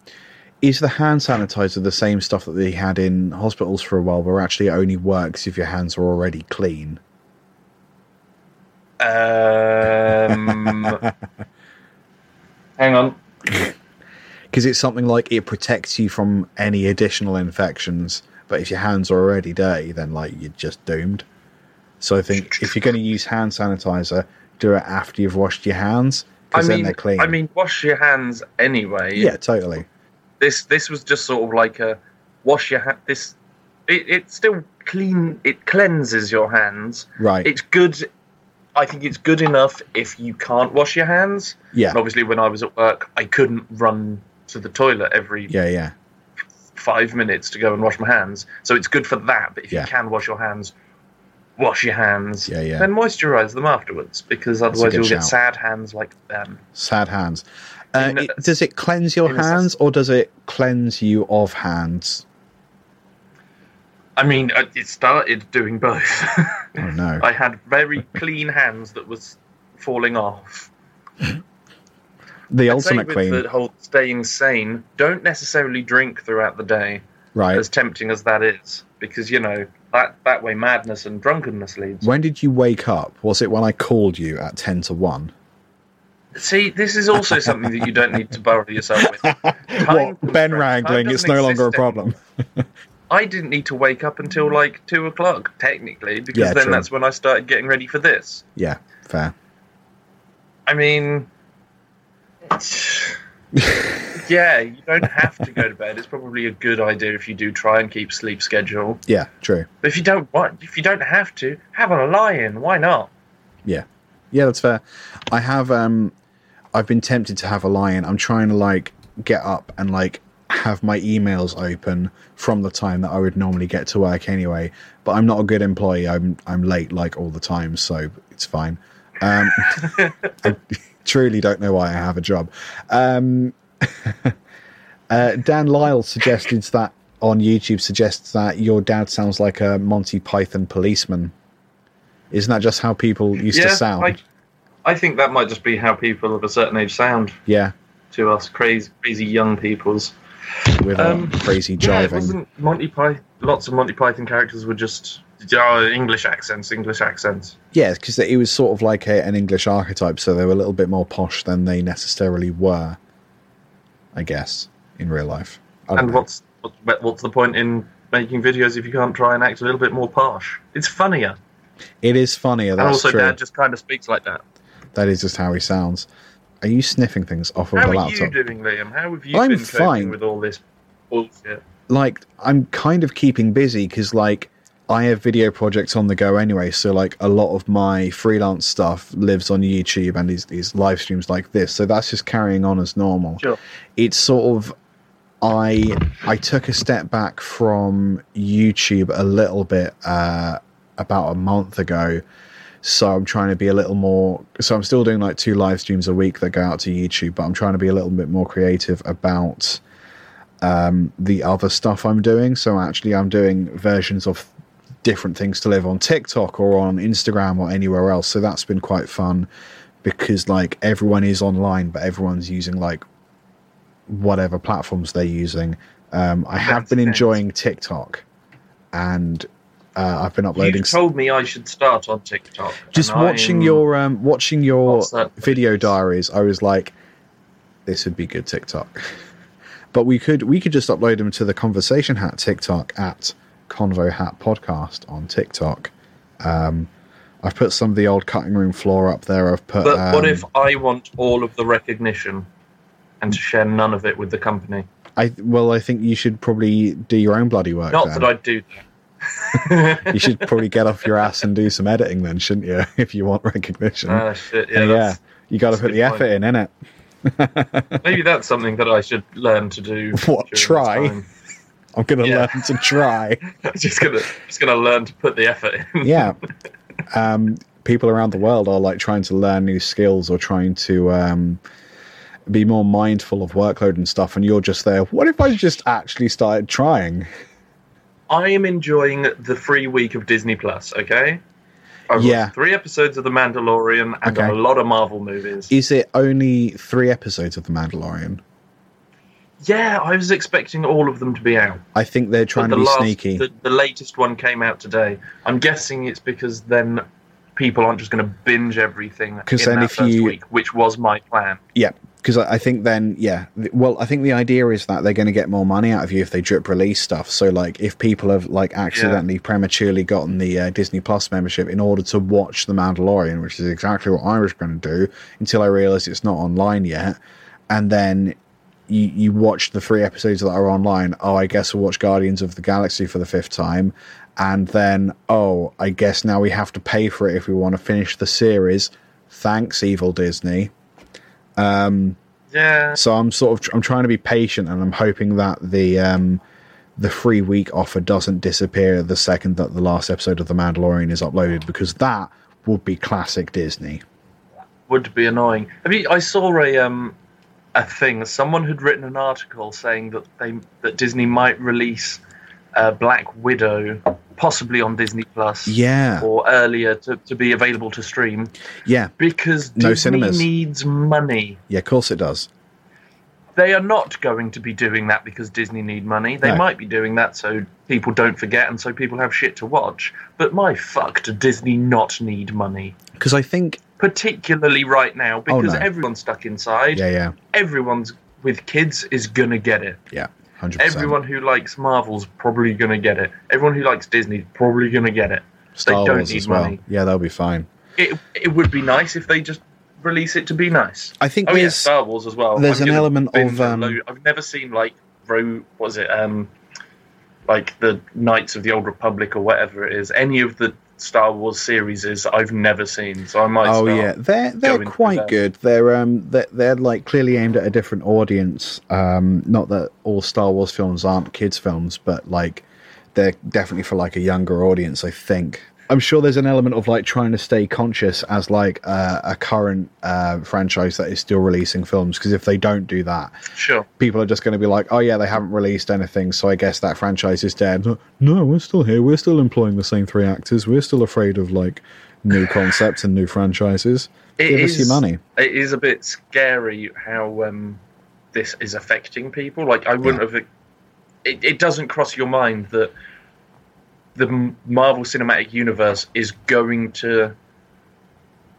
is the hand sanitizer the same stuff that they had in hospitals for a while where actually it only works if your hands are already clean? Um, [LAUGHS] hang on. Because it's something like it protects you from any additional infections, but if your hands are already dirty, then like you're just doomed. So I think if you're going to use hand sanitizer, do it after you've washed your hands, I because then mean, they're clean. I mean, wash your hands anyway. yeah, totally. This this was just sort of like a wash your hand. This it, it still clean. It cleanses your hands. Right. It's good. I think it's good enough if you can't wash your hands. Yeah. And obviously, when I was at work, I couldn't run to the toilet every Yeah, yeah. five minutes to go and wash my hands. So it's good for that. But if Yeah. you can wash your hands, wash your hands. Yeah, yeah. Then moisturize them afterwards because otherwise you'll get sad hands like them. Sad hands. Uh, it- does it cleanse your hands or does it cleanse you of hands? I mean, uh, it started doing both. Oh no. [LAUGHS] I had very clean hands that was falling off. the I'd ultimate clean. the whole staying sane, don't necessarily drink throughout the day, right. as tempting as that is, because you know that that way madness and drunkenness leads. When did you wake up? Was it when I called you at 10 to 1? See, this is also [LAUGHS] something that you don't need to bother yourself with. [LAUGHS] Time What? Ben wrangling, it's no longer a problem. I didn't need to wake up until like two o'clock, technically, because Yeah, then true. that's when I started getting ready for this. Yeah, fair. I mean, [LAUGHS] yeah, you don't have to go to bed. It's probably a good idea if you do try and keep sleep schedule. Yeah, true. But if you don't want, if you don't have to, have a lie-in. Why not? Yeah, yeah, that's fair. I have um, I've been tempted to have a lion. I'm trying to like get up and like have my emails open from the time that I would normally get to work anyway. But I'm not a good employee. I'm I'm late like all the time, so it's fine. Um, [LAUGHS] I truly don't know why I have a job. Um, [LAUGHS] uh, Dan Lyle suggested that on YouTube suggests that your dad sounds like a Monty Python policeman. Isn't that just how people used to sound? I, I think that might just be how people of a certain age sound yeah, to us, crazy, crazy young peoples. with Um, a crazy Yeah, jiving. wasn't Monty Python. Lots of Monty Python characters were just oh, English accents, English accents. Yeah, because it was sort of like a, an English archetype, so they were a little bit more posh than they necessarily were. I guess in real life. And know. what's what- what's the point in making videos if you can't try and act a little bit more posh? It's funnier. It is funnier. and also, true. Dad just kind of speaks like that. That is just how he sounds. Are you sniffing things off of How the are laptop? you doing, Liam? How have you I'm been coping fine. with all this bullshit? like I'm kind of keeping busy because like I have video projects on the go anyway. So like a lot of my freelance stuff lives on YouTube and these these live streams like this. So that's just carrying on as normal. Sure. It's sort of I I took a step back from YouTube a little bit uh, about a month ago. So I'm trying to be a little more. So I'm still doing like two live streams a week that go out to YouTube, but I'm trying to be a little bit more creative about um, the other stuff I'm doing. So actually, I'm doing versions of different things to live on TikTok or on Instagram or anywhere else. So that's been quite fun because like everyone is online, but everyone's using like whatever platforms they're using. Um, I have been enjoying TikTok, and uh, I've been uploading. You told me I should start on TikTok. just watching I'm- your um, watching your video diaries, I was like, this would be good TikTok. [LAUGHS] But we could we could just upload them to the Conversation Hat TikTok at Convo Hat Podcast on TikTok. Um, I've put some of the old cutting room floor up there. I've put. But what um, if I want all of the recognition and to share none of it with the company? I well, I think you should probably do your own bloody work. Not then. that I'd do that. [LAUGHS] you should probably get off your ass and do some editing then, shouldn't you? [LAUGHS] If you want recognition. Ah, shit, yeah, yeah, you got to put the effort point. in, innit? Maybe that's something that I should learn to do. [LAUGHS] What, try? I'm gonna Yeah. learn to try. just gonna just gonna learn to put the effort in. yeah. Um, people around the world are like trying to learn new skills or trying to um, be more mindful of workload and stuff, and you're just there. What if I just actually started trying? I am enjoying the free week of Disney Plus. Okay. I've Yeah. three episodes of The Mandalorian and Okay. a lot of Marvel movies. Is it only three episodes of The Mandalorian? Yeah, I was expecting all of them to be out. I think they're trying But to be last, sneaky. The, the latest one came out today. I'm guessing it's because then people aren't just going to binge everything in then that if first you- week, which was my plan. Yeah, because I I think then, yeah. Well, I think the idea is that they're going to get more money out of you if they drip release stuff. So, like, if people have like accidentally prematurely gotten the uh, Disney Plus membership in order to watch The Mandalorian, which is exactly what I was going to do until I realised it's not online yet, and then you you watch the three episodes that are online. Oh, I guess we'll watch Guardians of the Galaxy for the fifth time. And then, oh, I guess now we have to pay for it if we want to finish the series. Thanks, evil Disney. Yeah. So I'm sort of I'm trying to be patient, and I'm hoping that the um, the free week offer doesn't disappear the second that the last episode of The Mandalorian is uploaded, because that would be classic Disney. would be annoying. I mean, I saw a um a thing. Someone had written an article saying that they that Disney might release uh, Black Widow possibly on Disney Plus. Yeah. Or earlier to, to be available to stream Yeah, because No Disney cinemas. needs money. yeah, of course it does. They are not going to be doing that because Disney need money. They No. might be doing that so people don't forget and so people have shit to watch. But my fuck, do Disney not need money? Because I think, Particularly right now oh, because Oh, no. everyone's stuck inside. yeah, yeah, everyone's with kids is gonna get it. yeah, hundred percent. Everyone who likes Marvel's probably gonna get it. Everyone who likes Disney's probably gonna get it. Star they don't Wars need as well. money. Yeah, they'll be fine. It it would be nice if they just release it to be nice. I think Oh yeah, Star Wars as well. there's I'm an element of, um, I've never seen like Ro. What was it? Um, like the Knights of the Old Republic or whatever it is. Any of the Star Wars series is I've never seen, so I might. Oh yeah, they're they're quite good. They're um they're, they're like clearly aimed at a different audience. Um, not that all Star Wars films aren't kids films, but like they're definitely for like a younger audience. I think. I'm sure there's an element of like trying to stay conscious as like uh, a current uh, franchise that is still releasing films because if they don't do that, Sure. people are just going to be like, oh yeah, they haven't released anything, so I guess that franchise is dead. No, we're still here. We're still employing the same three actors. We're still afraid of like new [SIGHS] concepts and new franchises. It Give us your money. It is a bit scary how um, this is affecting people. Like I wouldn't have. It, it doesn't cross your mind that the Marvel Cinematic Universe is going to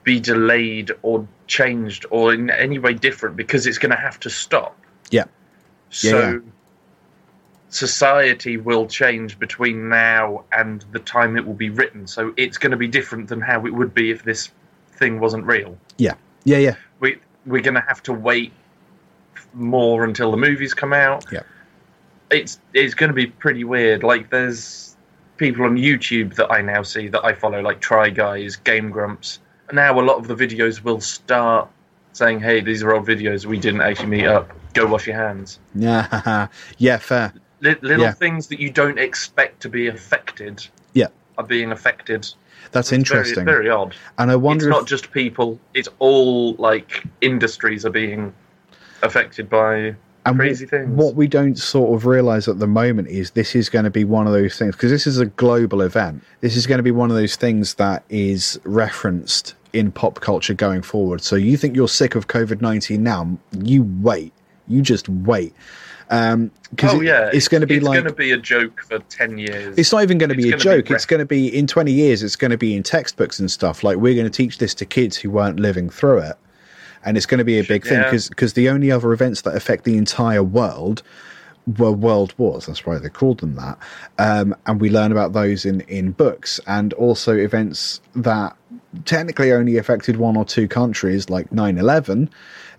be delayed or changed or in any way different because it's going to have to stop. Yeah. Yeah, So yeah. society will change between now and the time it will be written. So it's going to be different than how it would be if this thing wasn't real Yeah, yeah, yeah. we we're gonna have to wait more until the movies come out. Yeah. It's it's gonna be pretty weird. Like there's people on YouTube that I now see that I follow, like Try Guys, Game Grumps. Now a lot of the videos will start saying, "Hey, these are old videos. We didn't actually meet up. Go wash your hands." Yeah, [LAUGHS] yeah, fair. Li- little Yeah. things that you don't expect to be affected Yeah, are being affected. that's Very- interesting. Very, odd. And I wonder it's if not just people; it's all like industries are being affected by and crazy what, things. what we don't sort of realize at the moment is this is going to be one of those things because this is a global event. This is going to be one of those things that is referenced in pop culture going forward. So you think you're sick of COVID nineteen now? You wait. You just wait. Um, because oh yeah, it's going to be like it's like going to be a joke for ten years. It's not even going to be a gonna be joke. it's going to be in 20 years, it's going to be in textbooks and stuff. Like, we're going to teach this to kids who weren't living through it. And it's going to be a big thing Yeah. because the only other events that affect the entire world were world wars. That's why they called them that. Um, and we learn about those in, in books and also events that technically only affected one or two countries, like 9 11.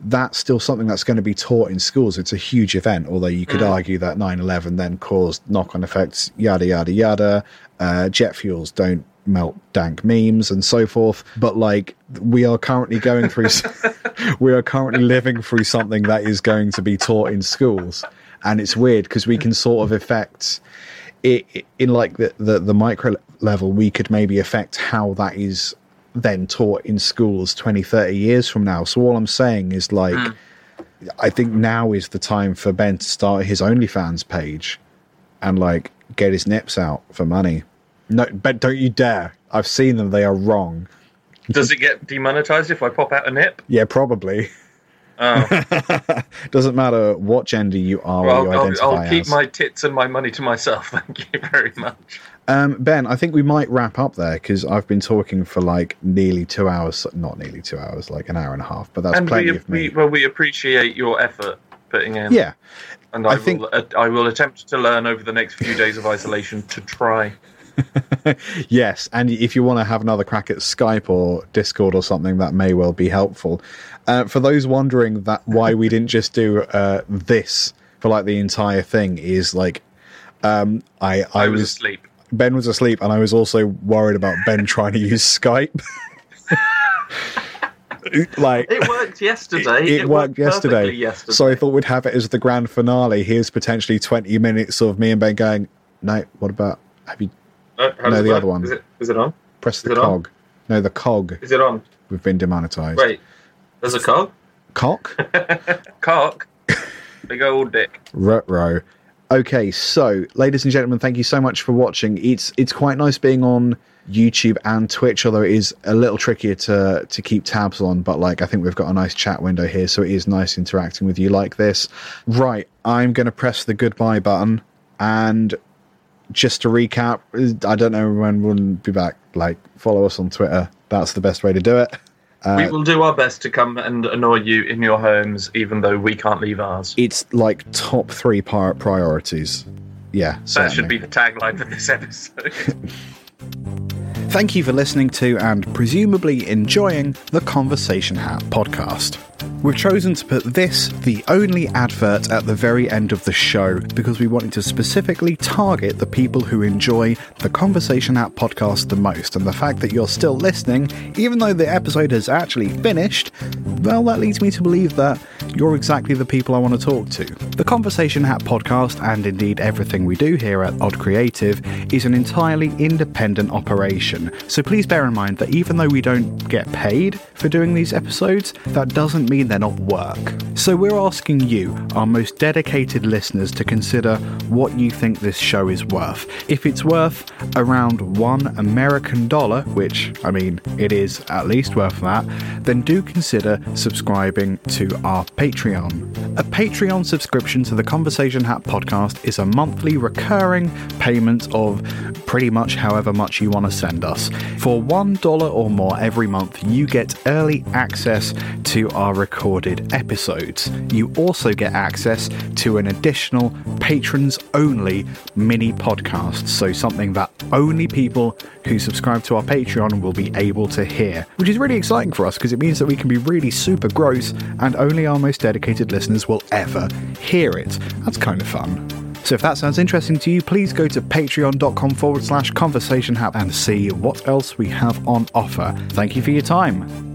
That's still something that's going to be taught in schools. It's a huge event, although you could argue that 9 11 then caused knock on effects, yada, yada, yada. Uh, jet fuels don't melt dank memes and so forth. But like, we are currently going through, [LAUGHS] we are currently living through something that is going to be taught in schools. And it's weird because we can sort of affect it in like the, the, the micro level, we could maybe affect how that is then taught in schools 20, 30 years from now. So all I'm saying is like, hmm. I think now is the time for Ben to start his OnlyFans page and like get his nips out for money. No, but don't you dare. I've seen them. They are wrong. Does it get demonetized if I pop out a nip? Yeah, probably. Oh, [LAUGHS] Doesn't matter what gender you are or well, you I'll, identify I'll keep as. my tits and my money to myself. [LAUGHS] Thank you very much. Um, ben, I think we might wrap up there because I've been talking for like nearly two hours. Not nearly two hours, like an hour and a half. But that's and plenty we, of me. we well, we appreciate your effort putting in. yeah, and I I, think- will. Uh, I will attempt to learn over the next few days of isolation to try. [LAUGHS] yes. And if you want to have another crack at Skype or Discord or something, that may well be helpful. Uh, for those wondering that why we didn't just do uh, this for like the entire thing is like um, I I, I, was, was asleep. Ben was asleep, and I was also worried about Ben [LAUGHS] trying to use Skype. [LAUGHS] like It worked yesterday. it, it worked yesterday. yesterday. So I thought we'd have it as the grand finale. Here's potentially 20 minutes of me and Ben going, no, what about, have you How no, the work? other one. Is it? Is it on? Press the it on? cog? No, the cog. Is it on? We've been demonetized. Wait. There's a cog. Cock? [LAUGHS] Cock. Big old dick. Rutro. Okay, so ladies and gentlemen, thank you so much for watching. It's it's quite nice being on YouTube and Twitch, although it is a little trickier to to keep tabs on. But like, I think we've got a nice chat window here, so it is nice interacting with you like this. Right, I'm going to press the goodbye button, and just to recap, I don't know when we'll be back. Like, follow us on Twitter. That's the best way to do it. Uh, we will do our best to come and annoy you in your homes, even though we can't leave ours. It's like top three par- priorities. Yeah, That should be the tagline for this episode. [LAUGHS] Thank you for listening to and presumably enjoying the Conversation Hat podcast. We've chosen to put this, the only advert, at the very end of the show because we wanted to specifically target the people who enjoy the Conversation Hat podcast the most. And the fact that you're still listening, even though the episode has actually finished, well, that leads me to believe that you're exactly the people I want to talk to. The Conversation Hat podcast, and indeed everything we do here at Odd Creative, is an entirely independent operation. So please bear in mind that even though we don't get paid for doing these episodes, that doesn't mean they're not work. So we're asking you, our most dedicated listeners, to consider what you think this show is worth. If it's worth around one American dollar, which, I mean, it is at least worth that, then do consider subscribing to our Patreon. A Patreon subscription to the Conversation Hat podcast is a monthly recurring payment of pretty much however much you want to send us. For $1 or more every month, you get early access to our recorded episodes. You also get access to an additional patrons only mini podcast, so something that only people who subscribe to our Patreon will be able to hear, which is really exciting for us because it means that we can be really super gross and only our most dedicated listeners will ever hear it. That's kind of fun. So if that sounds interesting to you, please go to patreon.com forward slash conversation and see what else we have on offer. Thank you for your time.